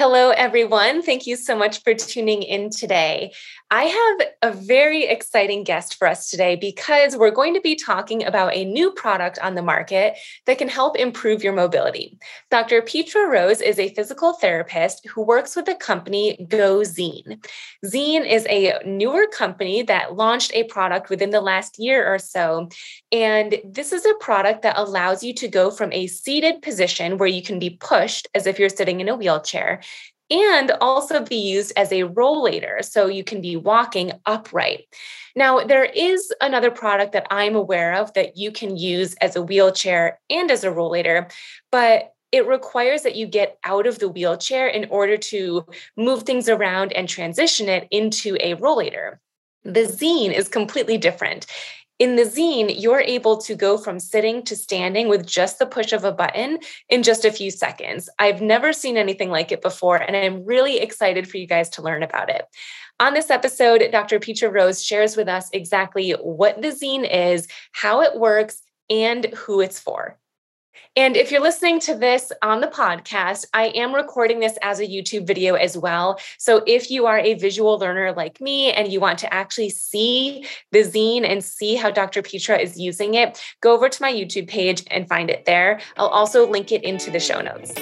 Hello, everyone. Thank you so much for tuning in today. I have a very exciting guest for us today because we're going to be talking about a new product on the market that can help improve your mobility. Dr. Petra Rose is a physical therapist who works with the company GoZeen. Zeen is a newer company that launched a product within the last year or so. And this is a product that allows you to go from a seated position where you can be pushed as if you're sitting in a wheelchair and also be used as a rollator. So you can be walking upright. Now, there is another product that I'm aware of that you can use as a wheelchair and as a rollator, but it requires that you get out of the wheelchair in order to move things around and transition it into a rollator. The zeen is completely different. In the zeen, you're able to go from sitting to standing with just the push of a button in just a few seconds. I've never seen anything like it before, and I'm really excited for you guys to learn about it. On this episode, Dr. Petra Rose shares with us exactly what the zeen is, how it works, and who it's for. And if you're listening to this on the podcast, I am recording this as a YouTube video as well. So if you are a visual learner like me and you want to actually see the zeen and see how Dr. Petra is using it, go over to my YouTube page and find it there. I'll also link it into the show notes.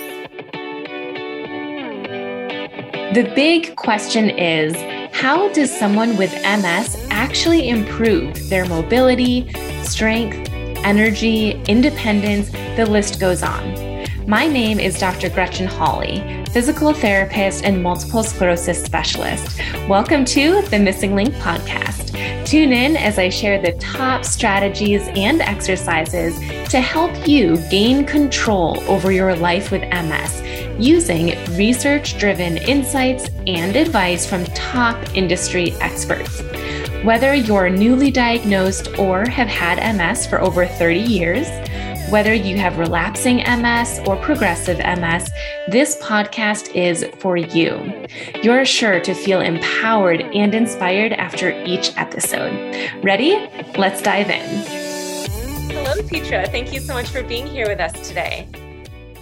The big question is how does someone with MS actually improve their mobility, strength, energy, independence, the list goes on. My name is Dr. Gretchen Hawley, physical therapist and multiple sclerosis specialist. Welcome to the MSing Link podcast. Tune in as I share the top strategies and exercises to help you gain control over your life with MS using research driven insights and advice from top industry experts. Whether you're newly diagnosed or have had MS for over 30 years, whether you have relapsing MS or progressive MS, this podcast is for you. You're sure to feel empowered and inspired after each episode. Ready? Let's dive in. Hello, Petra. Thank you so much for being here with us today.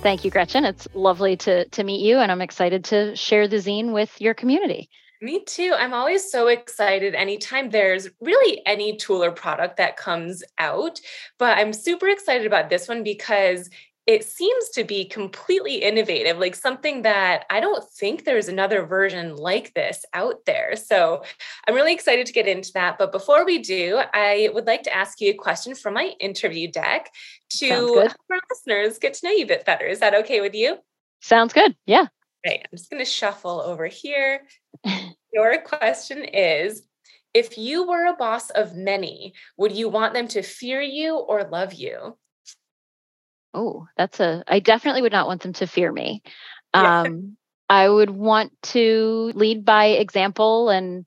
Thank you, Gretchen. It's lovely to, to meet you, and I'm excited to share the zeen with your community. Me too. I'm always so excited anytime there's really any tool or product that comes out. But I'm super excited about this one because it seems to be completely innovative, like something that I don't think there's another version like this out there. So I'm really excited to get into that. But before we do, I would like to ask you a question from my interview deck to help our listeners get to know you a bit better. Is that okay with you? Sounds good. Yeah. Right. I'm just going to shuffle over here. Your question is if you were a boss of many, would you want them to fear you or love you? Oh, that's a, I definitely would not want them to fear me. Um, I would want to lead by example and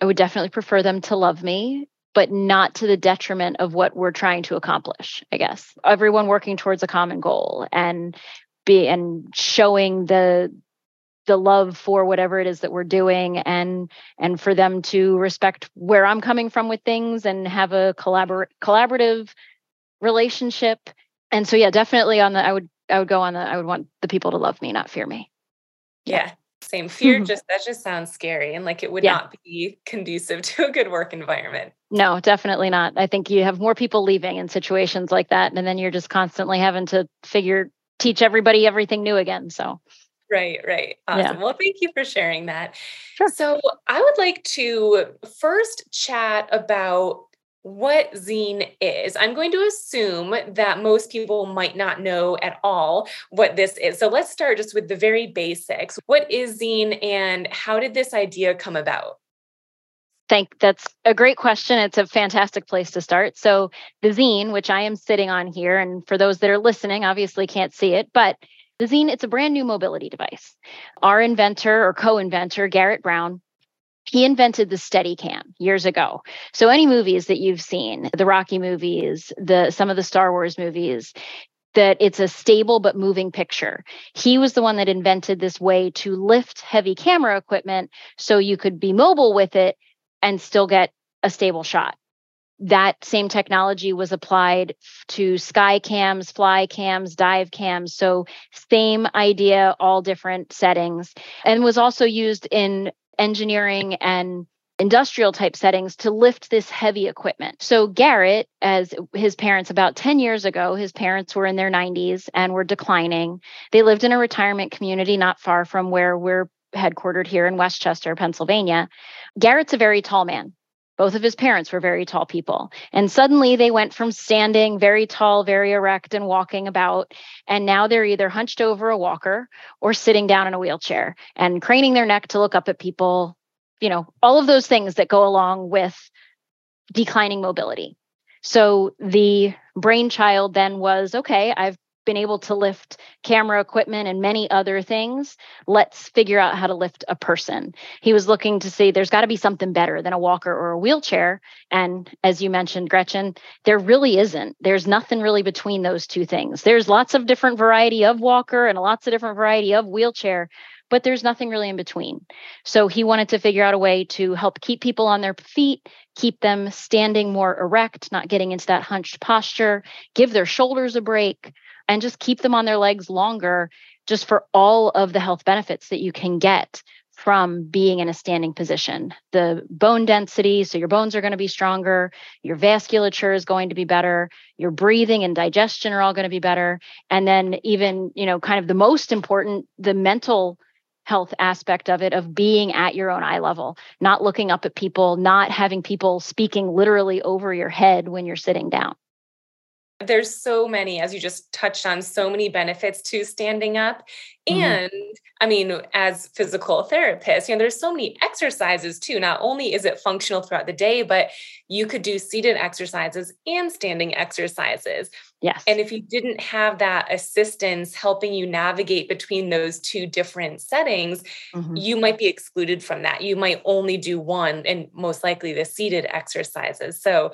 I would definitely prefer them to love me, but not to the detriment of what we're trying to accomplish, I guess. Everyone working towards a common goal and be and showing the the love for whatever it is that we're doing and and for them to respect where i'm coming from with things and have a collabor- collaborative relationship. And so yeah definitely on the i would i would go on the i would want the people to love me not fear me. Yeah, yeah same. Fear mm-hmm. just that just sounds scary and like it would yeah. not be conducive to a good work environment. No definitely not. I think you have more people leaving in situations like that and then you're just constantly having to figure teach everybody everything new again so Right, right. Awesome. Yeah. Well, thank you for sharing that. Sure. So, I would like to first chat about what zeen is. I'm going to assume that most people might not know at all what this is. So, let's start just with the very basics. What is zeen and how did this idea come about? Thank that's a great question. It's a fantastic place to start. So the zeen, which I am sitting on here, and for those that are listening, obviously can't see it, but the Zeen, it's a brand new mobility device. Our inventor or co-inventor, Garrett Brown, he invented the Steadicam years ago. So any movies that you've seen, the Rocky movies, the some of the Star Wars movies, that it's a stable but moving picture. He was the one that invented this way to lift heavy camera equipment so you could be mobile with it and still get a stable shot that same technology was applied to sky cams, fly cams, dive cams. So, same idea, all different settings, and was also used in engineering and industrial type settings to lift this heavy equipment. So, Garrett, as his parents about 10 years ago, his parents were in their 90s and were declining. They lived in a retirement community not far from where we're headquartered here in West Chester, Pennsylvania. Garrett's a very tall man. Both of his parents were very tall people. And suddenly they went from standing very tall, very erect, and walking about. And now they're either hunched over a walker or sitting down in a wheelchair and craning their neck to look up at people. You know, all of those things that go along with declining mobility. So the brainchild then was okay, I've been able to lift camera equipment and many other things. Let's figure out how to lift a person. He was looking to see there's got to be something better than a walker or a wheelchair. And as you mentioned, Gretchen, there really isn't. There's nothing really between those two things. There's lots of different variety of walker and lots of different variety of wheelchair, but there's nothing really in between. So he wanted to figure out a way to help keep people on their feet, keep them standing more erect, not getting into that hunched posture, give their shoulders a break and just keep them on their legs longer just for all of the health benefits that you can get from being in a standing position. The bone density, so your bones are going to be stronger, your vasculature is going to be better, your breathing and digestion are all going to be better. And then, even, you know, kind of the most important, the mental health aspect of it of being at your own eye level, not looking up at people, not having people speaking literally over your head when you're sitting down there's so many as you just touched on so many benefits to standing up. And i mean as physical therapists you know there's so many exercises too not only is it functional throughout the day but you could do seated exercises and standing exercises yes and if you didn't have that assistance helping you navigate between those two different settings mm-hmm. you might be excluded from that you might only do one and most likely the seated exercises so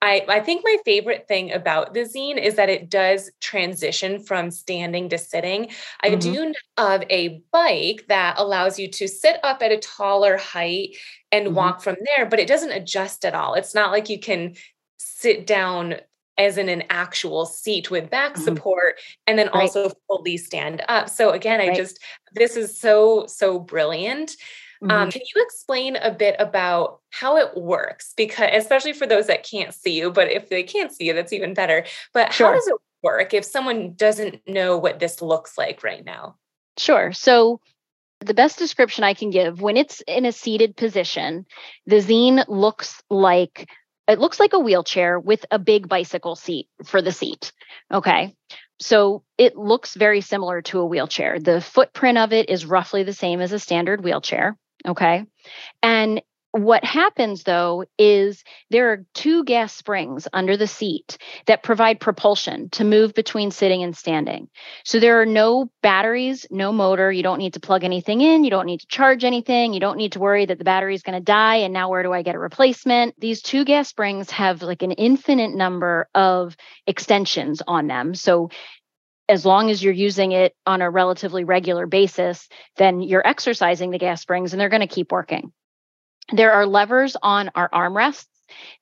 I, I think my favorite thing about the zeen is that it does transition from standing to sitting. Mm-hmm. I do of a bike that allows you to sit up at a taller height and mm-hmm. walk from there, but it doesn't adjust at all. It's not like you can sit down as in an actual seat with back mm-hmm. support and then right. also fully stand up. So again, I just this is so so brilliant. Um, mm-hmm. Um, can you explain a bit about how it works? Because, especially for those that can't see you, but if they can't see you, that's even better. But sure. how does it work if someone doesn't know what this looks like right now? Sure. So, the best description I can give when it's in a seated position, the zeen looks like it looks like a wheelchair with a big bicycle seat for the seat. Okay. So it looks very similar to a wheelchair. The footprint of it is roughly the same as a standard wheelchair. Okay. And what happens though is there are two gas springs under the seat that provide propulsion to move between sitting and standing. So there are no batteries, no motor. You don't need to plug anything in. You don't need to charge anything. You don't need to worry that the battery is going to die. And now where do I get a replacement? These two gas springs have like an infinite number of extensions on them. So as long as you're using it on a relatively regular basis, then you're exercising the gas springs and they're going to keep working. There are levers on our armrests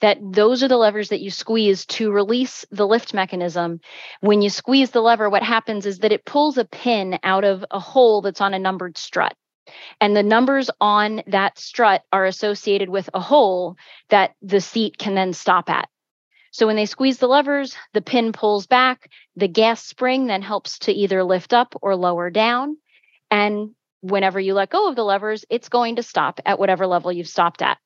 that those are the levers that you squeeze to release the lift mechanism. When you squeeze the lever, what happens is that it pulls a pin out of a hole that's on a numbered strut. And the numbers on that strut are associated with a hole that the seat can then stop at. So when they squeeze the levers, the pin pulls back. The gas spring then helps to either lift up or lower down. And whenever you let go of the levers, it's going to stop at whatever level you've stopped at.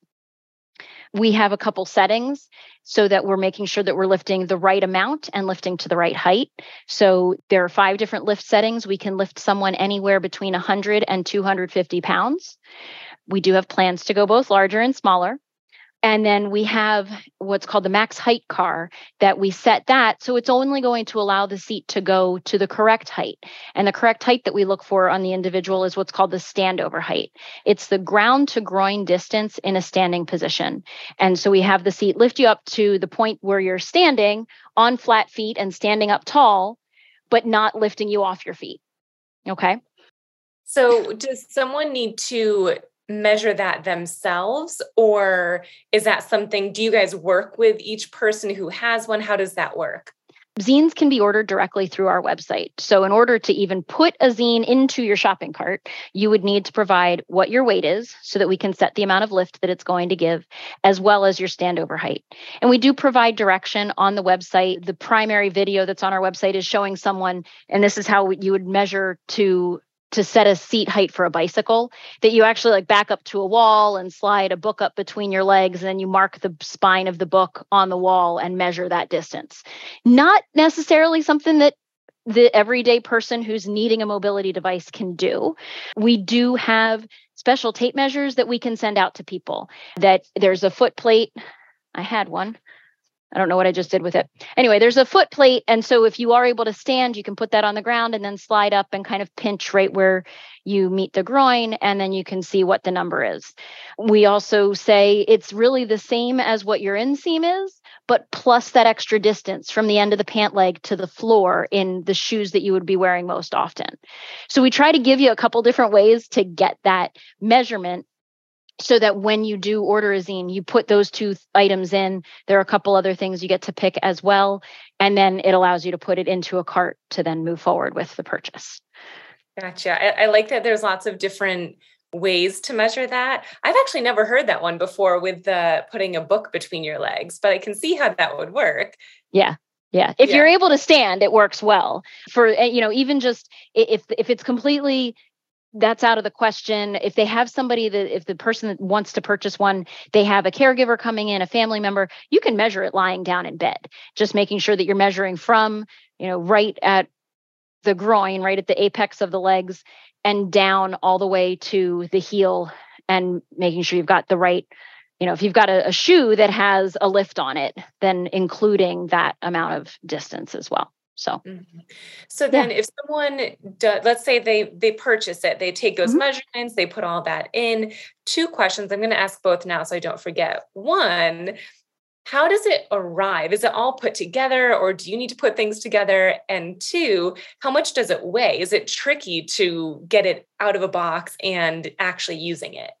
We have a couple settings so that we're making sure that we're lifting the right amount and lifting to the right height. So there are five different lift settings. We can lift someone anywhere between 100 and 250 pounds. We do have plans to go both larger and smaller. And then we have what's called the max height car that we set that. So it's only going to allow the seat to go to the correct height. And the correct height that we look for on the individual is what's called the standover height. It's the ground to groin distance in a standing position. And so we have the seat lift you up to the point where you're standing on flat feet and standing up tall, but not lifting you off your feet. Okay. So does someone need to measure that themselves or is that something do you guys work with each person who has one how does that work Zeens can be ordered directly through our website. So, in order to even put a zeen into your shopping cart, you would need to provide what your weight is so that we can set the amount of lift that it's going to give, as well as your standover height. And we do provide direction on the website. The primary video that's on our website is showing someone, and this is how you would measure to to set a seat height for a bicycle that you actually like back up to a wall and slide a book up between your legs and then you mark the spine of the book on the wall and measure that distance. Not necessarily something that the everyday person who's needing a mobility device can do. We do have special tape measures that we can send out to people that there's a foot plate. I had one I don't know what I just did with it. Anyway, there's a foot plate. And so if you are able to stand, you can put that on the ground and then slide up and kind of pinch right where you meet the groin. And then you can see what the number is. We also say it's really the same as what your inseam is, but plus that extra distance from the end of the pant leg to the floor in the shoes that you would be wearing most often. So we try to give you a couple different ways to get that measurement so that when you do order a zeen, you put those two items in. There are a couple other things you get to pick as well. And then it allows you to put it into a cart to then move forward with the purchase. Gotcha. I, I like that there's lots of different ways to measure that. I've actually never heard that one before with the putting a book between your legs, but I can see how that would work. Yeah. Yeah. If yeah. you're able to stand, it works well. For eh, you know, even just if if it's completely that's out of the question. If they have somebody that, if the person that wants to purchase one, they have a caregiver coming in, a family member, you can measure it lying down in bed, just making sure that you're measuring from, you know, right at the groin, right at the apex of the legs, and down all the way to the heel, and making sure you've got the right, you know, if you've got a, a shoe that has a lift on it, then including that amount of distance as well. So, mm-hmm. so then yeah. if someone does, let's say they they purchase it, they take those mm-hmm. measurements, they put all that in. Two questions I'm going to ask both now, so I don't forget. One, how does it arrive? Is it all put together, or do you need to put things together? And two, how much does it weigh? Is it tricky to get it out of a box and actually using it?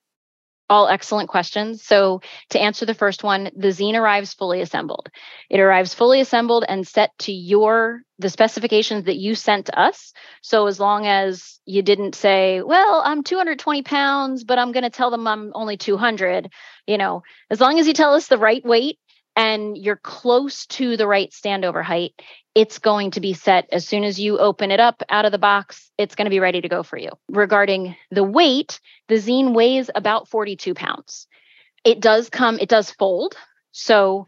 All excellent questions. So, to answer the first one, the zeen arrives fully assembled. It arrives fully assembled and set to your the specifications that you sent us. So, as long as you didn't say, "Well, I'm 220 pounds, but I'm going to tell them I'm only 200," you know, as long as you tell us the right weight and you're close to the right standover height, it's going to be set as soon as you open it up out of the box. It's going to be ready to go for you. Regarding the weight, the zeen weighs about 42 pounds. It does come, it does fold. So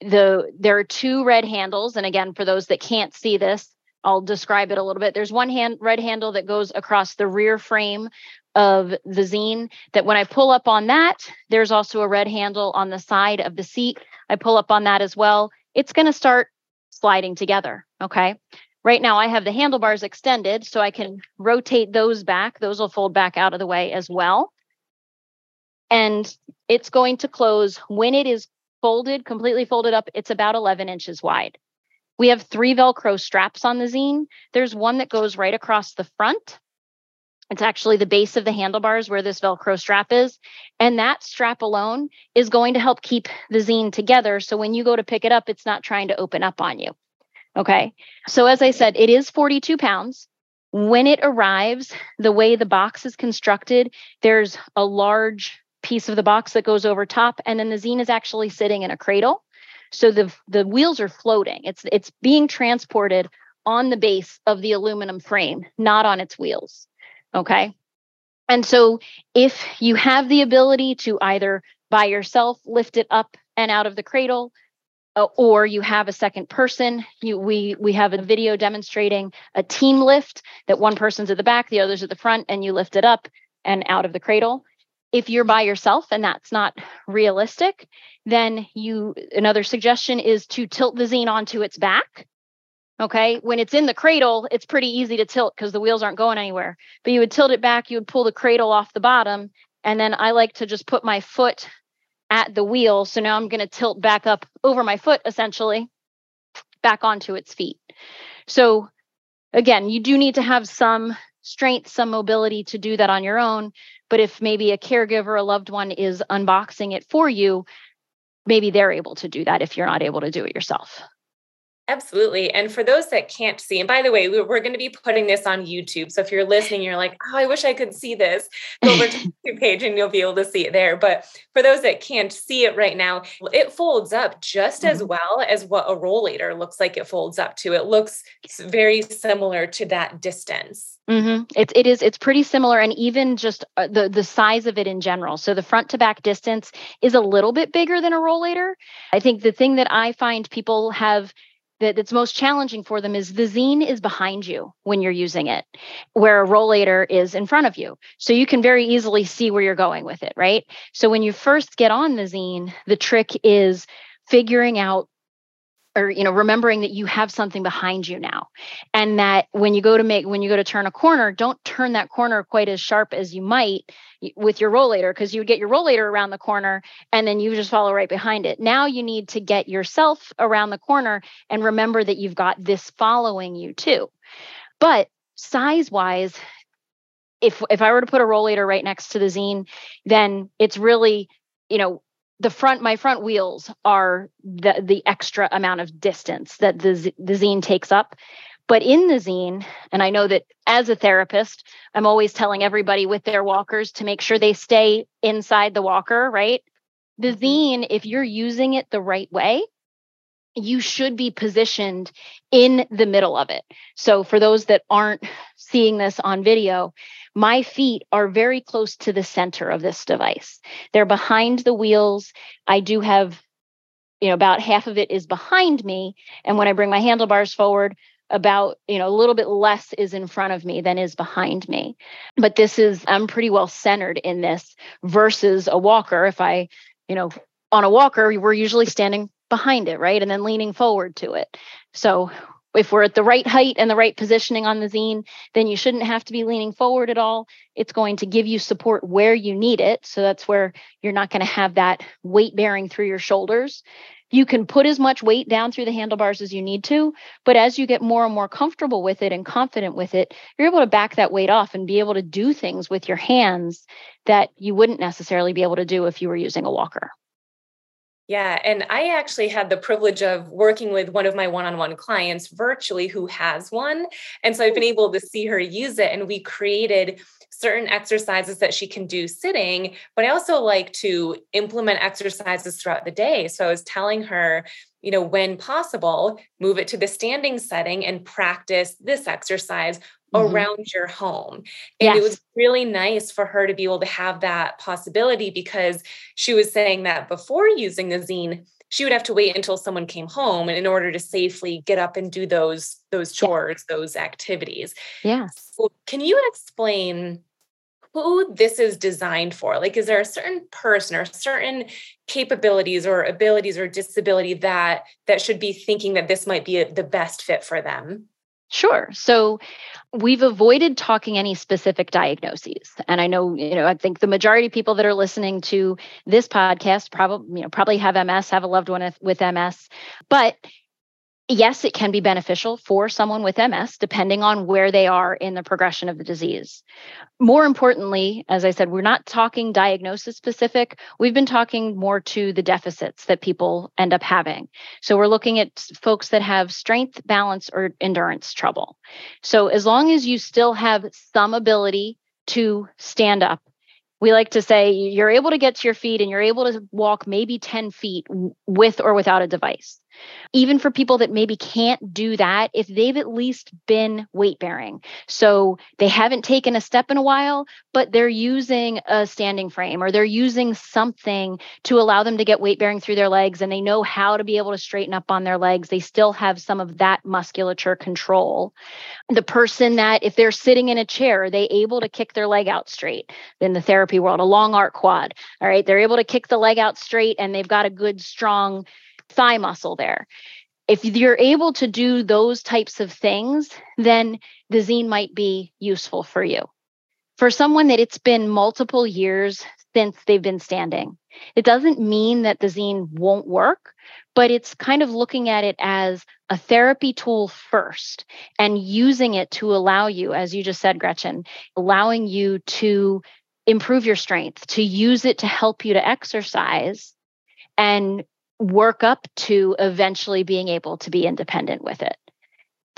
the there are two red handles. And again, for those that can't see this, I'll describe it a little bit. There's one hand red handle that goes across the rear frame of the zeen that when I pull up on that, there's also a red handle on the side of the seat. I pull up on that as well. It's going to start sliding together. Okay. Right now, I have the handlebars extended so I can rotate those back. Those will fold back out of the way as well. And it's going to close when it is folded, completely folded up, it's about 11 inches wide. We have three Velcro straps on the zeen. There's one that goes right across the front it's actually the base of the handlebars where this Velcro strap is. And that strap alone is going to help keep the zeen together. So when you go to pick it up, it's not trying to open up on you. Okay. So as I said, it is 42 pounds. When it arrives, the way the box is constructed, there's a large piece of the box that goes over top, and then the zeen is actually sitting in a cradle. So the the wheels are floating. It's it's being transported on the base of the aluminum frame, not on its wheels. Okay. And so if you have the ability to either by yourself lift it up and out of the cradle, uh, or you have a second person, you, we we have a video demonstrating a team lift that one person's at the back, the other's at the front, and you lift it up and out of the cradle. If you're by yourself and that's not realistic, then you another suggestion is to tilt the zeen onto its back Okay. When it's in the cradle, it's pretty easy to tilt because the wheels aren't going anywhere. But you would tilt it back, you would pull the cradle off the bottom. And then I like to just put my foot at the wheel. So now I'm going to tilt back up over my foot, essentially, back onto its feet. So again, you do need to have some strength, some mobility to do that on your own. But if maybe a caregiver, a loved one is unboxing it for you, maybe they're able to do that if you're not able to do it yourself. Absolutely. And for those that can't see, and by the way, we're, going to be putting this on YouTube. So if you're listening, you're like, oh, I wish I could see this, go over to the page and you'll be able to see it there. But for those that can't see it right now, it folds up just mm-hmm. as well as what a rollator looks like it folds up to. It looks very similar to that distance. Mm-hmm. It's it is it's pretty similar, and even just uh, the the size of it in general. So the front to back distance is a little bit bigger than a rollator. I think the thing that I find people have that that's most challenging for them is the zeen is behind you when you're using it, where a rollator is in front of you. So you can very easily see where you're going with it, right? So when you first get on the zeen, the trick is figuring out or you know remembering that you have something behind you now. And that when you go to make when you go to turn a corner don't turn that corner quite as sharp as you might with your rollator because you would get your rollator around the corner and then you just follow right behind it. Now you need to get yourself around the corner and remember that you've got this following you too. But size wise if if i were to put a rollator right next to the zeen then it's really you know the front my front wheels are the the extra amount of distance that the the zeen takes up but in the zeen and i know that as a therapist i'm always telling everybody with their walkers to make sure they stay inside the walker right the mm-hmm. zeen if you're using it the right way you should be positioned in the middle of it so for those that aren't seeing this on video my feet are very close to the center of this device. They're behind the wheels. I do have, you know, about half of it is behind me. And when I bring my handlebars forward, about you know a little bit less is in front of me than is behind me but this is i'm pretty well centered in this versus a walker if i you know on a walker we're usually standing behind it right and then leaning forward to it so if we're at the right height and the right positioning on the zeen, then you shouldn't have to be leaning forward at all. It's going to give you support where you need it. So that's where you're not going to have that weight bearing through your shoulders. You can put as much weight down through the handlebars as you need to, but as you get more and more comfortable with it and confident with it, you're able to back that weight off and be able to do things with your hands that you wouldn't necessarily be able to do if you were using a walker. Yeah. And I actually had the privilege of working with one of my one on one clients virtually who has one. And so I've been able to see her use it. And we created certain exercises that she can do sitting, but I also like to implement exercises throughout the day. So I was telling her, you know, when possible, move it to the standing setting and practice this exercise mm-hmm. around your home. And yes. it was really nice for her to be able to have that possibility because she was saying that before using the zeen, she would have to wait until someone came home in order to safely get up and do those those chores, yeah. those activities. Yes. So can you explain who this is designed for? Like, is there a certain person or certain capabilities or abilities or disability that that should be thinking that this might be a, the best fit for them? Sure. So we've avoided talking any specific diagnoses. And I know, you know, I think the majority of people that are listening to this podcast probably, you know, probably have MS, have a loved one with MS. But yes, it can be beneficial for someone with MS, depending on where they are in the progression of the disease. More importantly, as I said, we're not talking diagnosis specific. We've been talking more to the deficits that people end up having. So we're looking at folks that have strength, balance, or endurance trouble. So as long as you still have some ability to stand up, we like to say you're able to get to your feet and you're able to walk maybe 10 feet with or without a device even for people that maybe can't do that, if they've at least been weight bearing. So they haven't taken a step in a while, but they're using a standing frame or they're using something to allow them to get weight bearing through their legs and they know how to be able to straighten up on their legs. They still have some of that musculature control. The person that, if they're sitting in a chair, are they able to kick their leg out straight in the therapy world, a long arc quad. All right. They're able to kick the leg out straight and they've got a good, strong, thigh muscle there. If you're able to do those types of things, then the zeen might be useful for you. For someone that it's been multiple years since they've been standing. It doesn't mean that the zeen won't work, but it's kind of looking at it as a therapy tool first and using it to allow you, as you just said, Gretchen, allowing you to improve your strength, to use it to help you to exercise and work up to eventually being able to be independent with it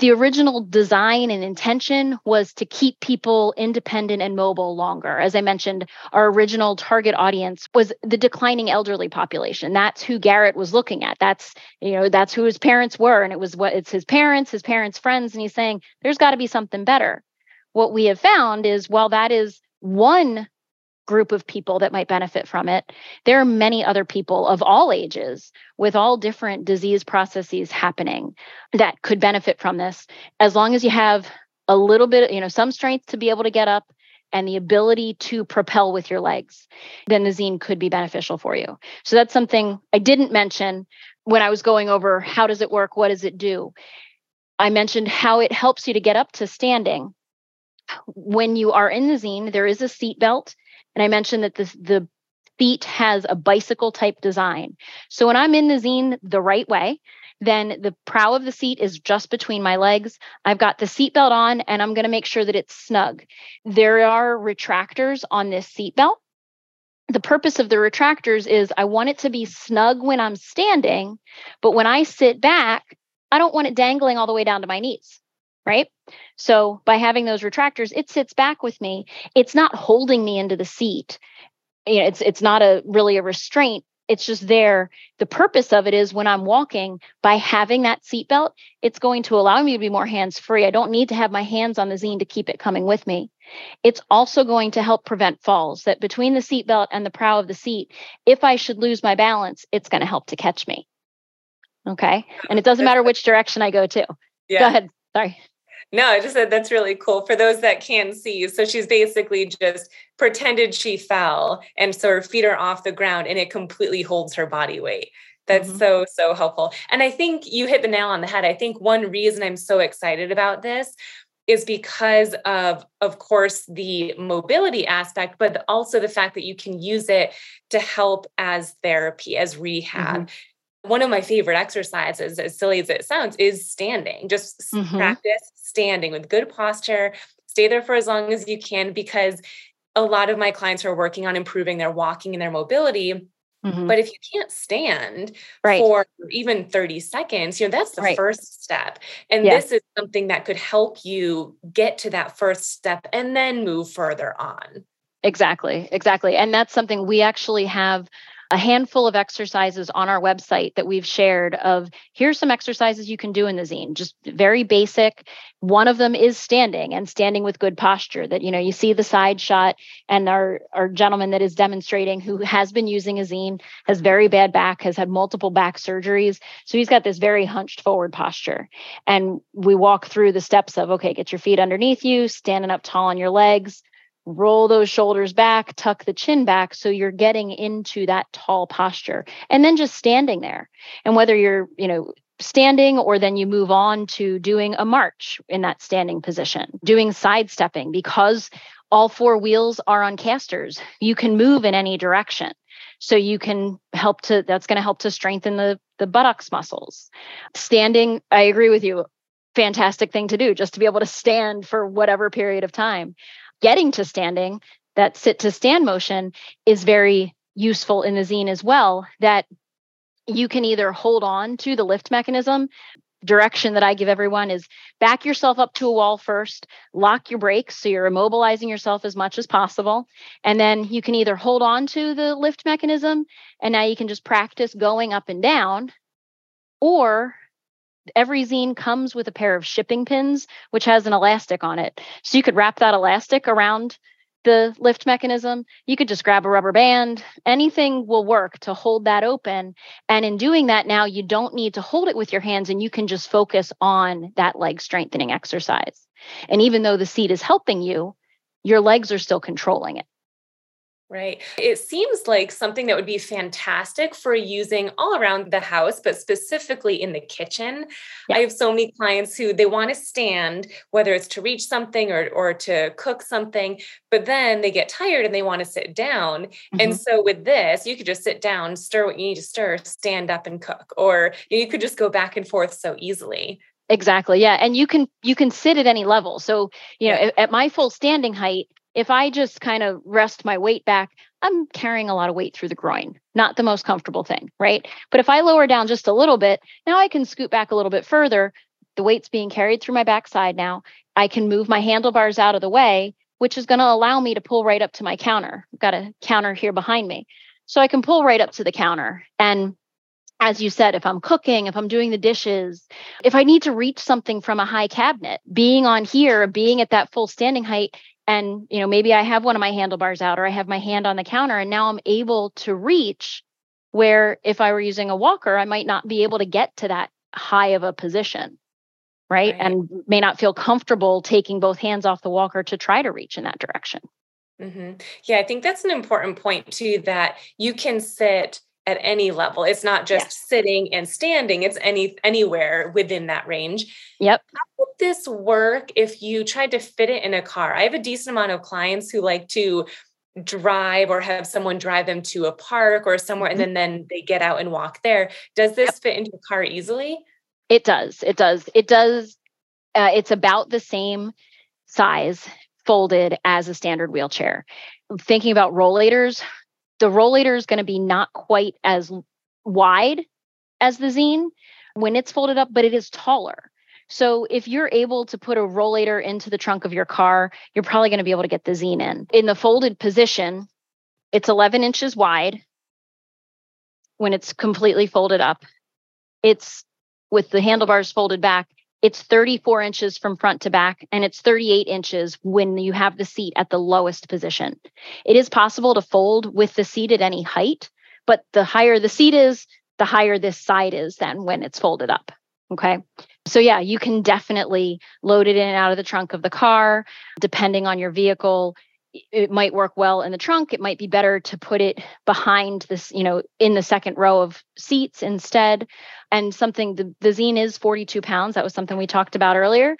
the original design and intention was to keep people independent and mobile longer. As I mentioned, our original target audience was the declining elderly population. That's who Garrett was looking at. That's, you know, that's who his parents were. And it was what it's his parents, his parents' friends. And he's saying, there's got to be something better. What we have found is while that is one group of people that might benefit from it. There are many other people of all ages with all different disease processes happening that could benefit from this as long as you have a little bit, you know, some strength to be able to get up and the ability to propel with your legs, then the zeen could be beneficial for you. So that's something I didn't mention when I was going over how does it work? What does it do? I mentioned how it helps you to get up to standing. When you are in the zeen, there is a seat belt and I mentioned that this, the seat has a bicycle type design. So when I'm in the zeen the right way, then the prow of the seat is just between my legs. I've got the seatbelt on and I'm going to make sure that it's snug. There are retractors on this seatbelt. The purpose of the retractors is I want it to be snug when I'm standing, but when I sit back, I don't want it dangling all the way down to my knees right? So by having those retractors, it sits back with me. It's not holding me into the seat. You know, it's it's not a really a restraint. It's just there. The purpose of it is when I'm walking, by having that seatbelt, it's going to allow me to be more hands free. I don't need to have my hands on the zeen to keep it coming with me. It's also going to help prevent falls. That between the seatbelt and the prow of the seat, if I should lose my balance, it's going to help to catch me. Okay. And it doesn't matter which direction I go to. Yeah. Go ahead. Sorry. No, I just said that's really cool for those that can see. So she's basically just pretended she fell and so her feet are off the ground and it completely holds her body weight. That's mm-hmm. so, so helpful. And I think you hit the nail on the head. I think one reason I'm so excited about this is because of of course the mobility aspect but also the fact that you can use it to help as therapy as rehab mm-hmm one of my favorite exercises, as silly as it sounds, is standing. Just mm-hmm. practice standing with good posture. Stay there for as long as you can because a lot of my clients are working on improving their walking and their mobility. Mm-hmm. But if you can't stand right. for even 30 seconds, you know, that's the right. first step. And this is something that could help you get to that first step and then move further on. Exactly. Exactly. And that's something we actually have a handful of exercises on our website that we've shared of here's some exercises you can do in the zeen just very basic. One of them is standing and standing with good posture that you know you see the side shot and our our gentleman that is demonstrating who has been using a zeen has very bad back has had multiple back surgeries. So he's got this very hunched forward posture. And we walk through the steps of okay get your feet underneath you standing up tall on your legs roll those shoulders back, tuck the chin back so you're getting into that tall posture. And then just standing there. And whether you're, you know, standing or then you move on to doing a march in that standing position, doing sidestepping because all four wheels are on casters. You can move in any direction. So you can help to that's going to help to strengthen the the buttocks muscles. Standing, I agree with you. Fantastic thing to do just to be able to stand for whatever period of time getting to standing, that sit to stand motion is very useful in the zeen as well. That you can either hold on to the lift mechanism. Direction that I give everyone is back yourself up to a wall first, lock your brakes so you're immobilizing yourself as much as possible. And then you can either hold on to the lift mechanism and now you can just practice going up and down, or every zeen comes with a pair of shipping pins, which has an elastic on it. So you could wrap that elastic around the lift mechanism. You could just grab a rubber band. Anything will work to hold that open. And in doing that, now you don't need to hold it with your hands and you can just focus on that leg strengthening exercise. And even though the seat is helping you, your legs are still controlling it. Right. It seems like something that would be fantastic for using all around the house, but specifically in the kitchen. Yeah. I have so many clients who they want to stand, whether it's to reach something or, or to cook something, but then they get tired and they want to sit down. Mm-hmm. And so with this, you could just sit down, stir what you need to stir, stand up and cook, or you could just go back and forth so easily. Exactly. Yeah. And you can you can sit at any level. So, you know, at, at my full standing height, if I just kind of rest my weight back, I'm carrying a lot of weight through the groin. Not the most comfortable thing, right? But if I lower down just a little bit, now I can scoot back a little bit further. The weight's being carried through my backside now. I can move my handlebars out of the way, which is going to allow me to pull right up to my counter. I've got a counter here behind me. So I can pull right up to the counter. And as you said, if I'm cooking, if I'm doing the dishes, if I need to reach something from a high cabinet, being on here, being at that full standing height and you know maybe i have one of my handlebars out or i have my hand on the counter and now i'm able to reach where if i were using a walker i might not be able to get to that high of a position right, right. and may not feel comfortable taking both hands off the walker to try to reach in that direction mm-hmm. yeah i think that's an important point too that you can sit at any level. It's not just yes. sitting and standing, it's any anywhere within that range. Yep. How would this work if you tried to fit it in a car? I have a decent amount of clients who like to drive or have someone drive them to a park or somewhere mm-hmm. and then then they get out and walk there. Does this yep. fit into a car easily? It does. It does. It does uh, it's about the same size folded as a standard wheelchair. Thinking about rollators, the rollator is going to be not quite as wide as the zeen when it's folded up, but it is taller. So if you're able to put a rollator into the trunk of your car, you're probably going to be able to get the zeen in. In the folded position, it's 11 inches wide when it's completely folded up. It's with the handlebars folded back, it's 34 inches from front to back, and it's 38 inches when you have the seat at the lowest position. It is possible to fold with the seat at any height, but the higher the seat is, the higher this side is than when it's folded up. Okay. So, yeah, you can definitely load it in and out of the trunk of the car, depending on your vehicle it might work well in the trunk. It might be better to put it behind this, you know, in the second row of seats instead. And something the, the zeen is 42 pounds. That was something we talked about earlier.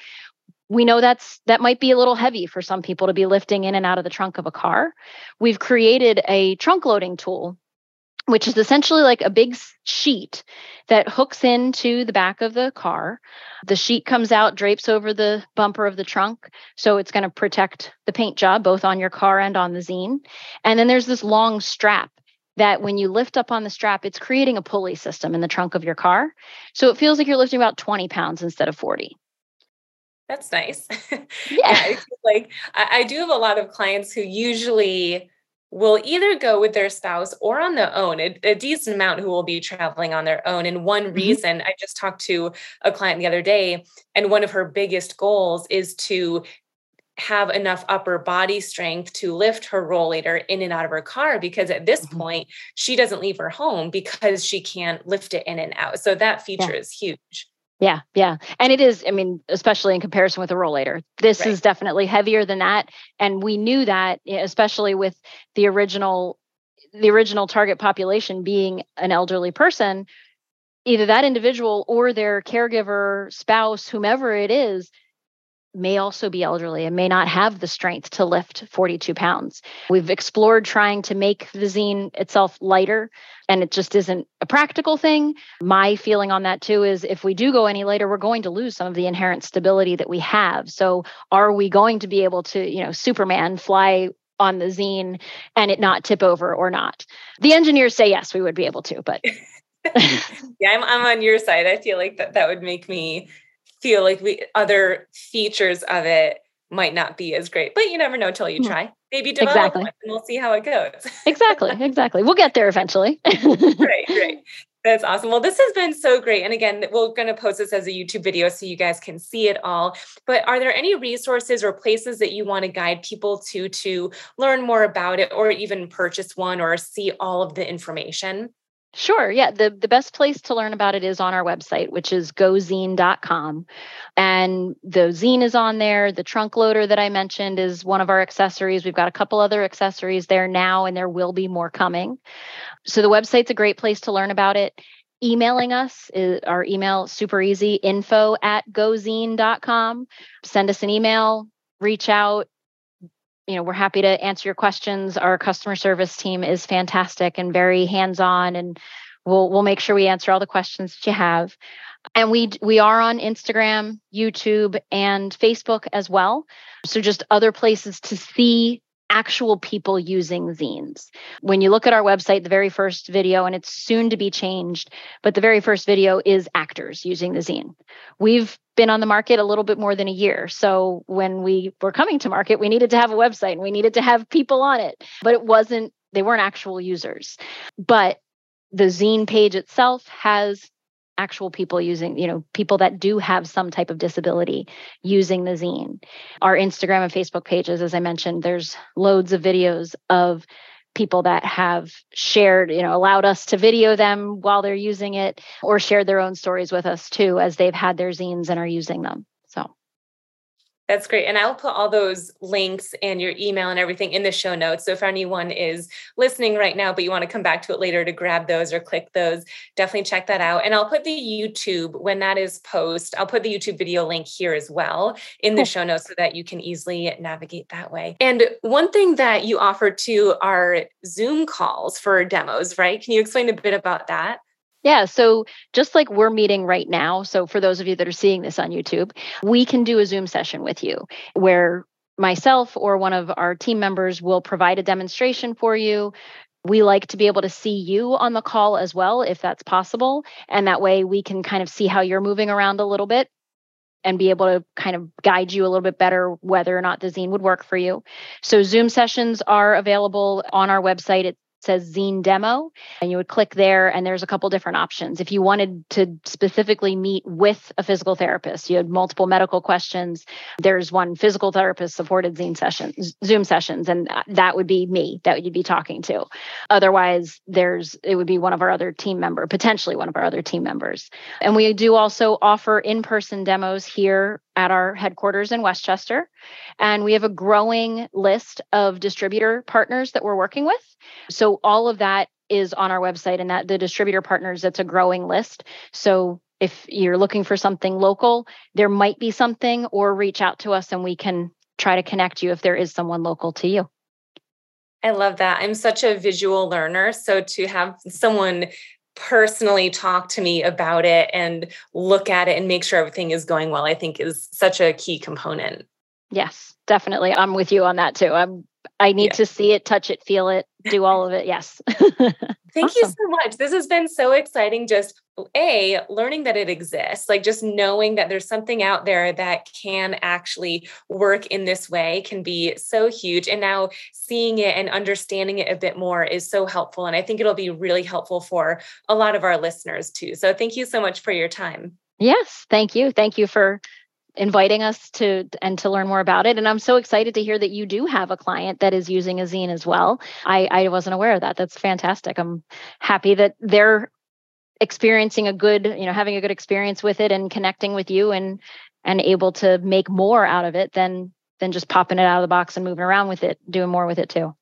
We know that's that might be a little heavy for some people to be lifting in and out of the trunk of a car. We've created a trunk loading tool which is essentially like a big sheet that hooks into the back of the car. The sheet comes out, drapes over the bumper of the trunk. So it's going to protect the paint job both on your car and on the zeen. And then there's this long strap that when you lift up on the strap, it's creating a pulley system in the trunk of your car. So it feels like you're lifting about 20 pounds instead of 40. That's nice. Yeah. yeah like I, I do have a lot of clients who usually will either go with their spouse or on their own, a, a, decent amount who will be traveling on their own. And one mm-hmm. reason I just talked to a client the other day, and one of her biggest goals is to have enough upper body strength to lift her rollator in and out of her car because at this mm-hmm. point she doesn't leave her home because she can't lift it in and out. So that feature yeah. is huge. Yeah, yeah. And it is, I mean, especially in comparison with a rollator. This right. is definitely heavier than that. And we knew that, especially with the original the original target population being an elderly person, either that individual or their caregiver, spouse, whomever it is, may also be elderly and may not have the strength to lift 42 pounds. We've explored trying to make the zeen itself lighter, and it just isn't a practical thing. My feeling on that too is if we do go any lighter, we're going to lose some of the inherent stability that we have. So, are we going to be able to, you know, Superman fly on the zeen and it not tip over or not? The engineers say yes, we would be able to, but. yeah, I'm, I'm on your side. I feel like that, that would make me feel like we other features of it might not be as great, but you never know till you hmm. try. Maybe develop exactly. one and we'll see how it goes. exactly, exactly. We'll get there eventually. great, great. That's awesome. Well, this has been so great. And again, we're going to post this as a YouTube video so you guys can see it all. But are there any resources or places that you want to guide people to to learn more about it or even purchase one or see all of the information? Sure. Yeah. The, the best place to learn about it is on our website, which is gozeen.com. And the zeen is on there. The trunk loader that I mentioned is one of our accessories. We've got a couple other accessories there now, and there will be more coming. So the website's a great place to learn about it. Emailing us is our email super easy info at gozeen.com. Send us an email, reach out, you know we're happy to answer your questions our customer service team is fantastic and very hands on and we'll we'll make sure we answer all the questions that you have and we we are on Instagram, YouTube and Facebook as well. So just other places to see actual people using zeens. When you look at our website, the very first video, and it's soon to be changed, but the very first video is actors using the zeen. We've been on the market a little bit more than a year. So when we were coming to market, we needed to have a website and we needed to have people on it, but it wasn't, they weren't actual users. But the zeen page itself has actual people using, you know, people that do have some type of disability using the zeen. Our Instagram and Facebook pages, as I mentioned, there's loads of videos of people that have shared, you know, allowed us to video them while they're using it or shared their own stories with us too as they've had their zeens and are using them. That's great. And I'll put all those links and your email and everything in the show notes. So if anyone is listening right now, but you want to come back to it later to grab those or click those, definitely check that out. And I'll put the YouTube when that is post, I'll put the YouTube video link here as well in the show notes so that you can easily navigate that way. And one thing that you offer to are Zoom calls for demos, right? Can you explain a bit about that? Yeah. So just like we're meeting right now, so for those of you that are seeing this on YouTube, we can do a Zoom session with you where myself or one of our team members will provide a demonstration for you. We like to be able to see you on the call as well, if that's possible. And that way we can kind of see how you're moving around a little bit and be able to kind of guide you a little bit better whether or not the zeen would work for you. So Zoom sessions are available on our website. It's says zeen demo and you would click there and there's a couple different options. If you wanted to specifically meet with a physical therapist you had multiple medical questions. There's one physical therapist supported zeen sessions zoom sessions and uh, that would be me that you'd be talking to. Otherwise there's it would be one of our other team member potentially one of our other team members. And we do also offer in-person demos here at our headquarters in West Chester. And we have a growing list of distributor partners that we're working with. So all of that is on our website and that the distributor partners, it's a growing list. So if you're looking for something local, there might be something or reach out to us and we can try to connect you if there is someone local to you. I love that. I'm such a visual learner. So to have someone personally talk to me about it and look at it and make sure everything is going well, I think is such a key component. Yes, definitely. I'm with you on that too. I'm I need yeah. to see it, touch it, feel it, do all of it. Yes. Thank awesome. you so much. This has been so exciting. Just a learning that it exists, like just knowing that there's something out there that can actually work in this way can be so huge. And now seeing it and understanding it a bit more is so helpful. And I think it'll be really helpful for a lot of our listeners too. So thank you so much for your time. Yes, thank you. Thank you for inviting us to and to learn more about it. And i'm so excited to hear that you do have a client that is using a zeen as well. I i wasn't aware of that. That's fantastic. I'm happy that they're experiencing a good you know having a good experience with it and connecting with you and and able to make more out of it than than just popping it out of the box and moving around with it doing more with it too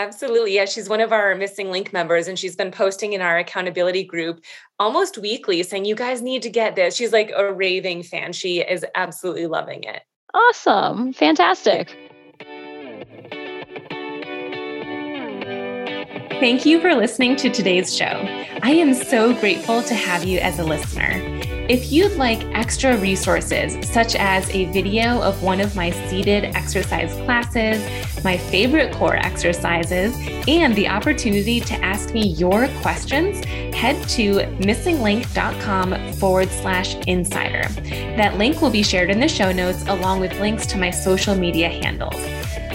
Absolutely. Yeah, she's one of our MSing Link members, and she's been posting in our accountability group almost weekly saying, You guys need to get this. She's like a raving fan. She is absolutely loving it. Awesome. Fantastic. Thank you for listening to today's show. I am so grateful to have you as a listener. If you'd like extra resources, such as a video of one of my seated exercise classes, my favorite core exercises, and the opportunity to ask me your questions, head to MSingLink.com forward slash insider. That link will be shared in the show notes along with links to my social media handles.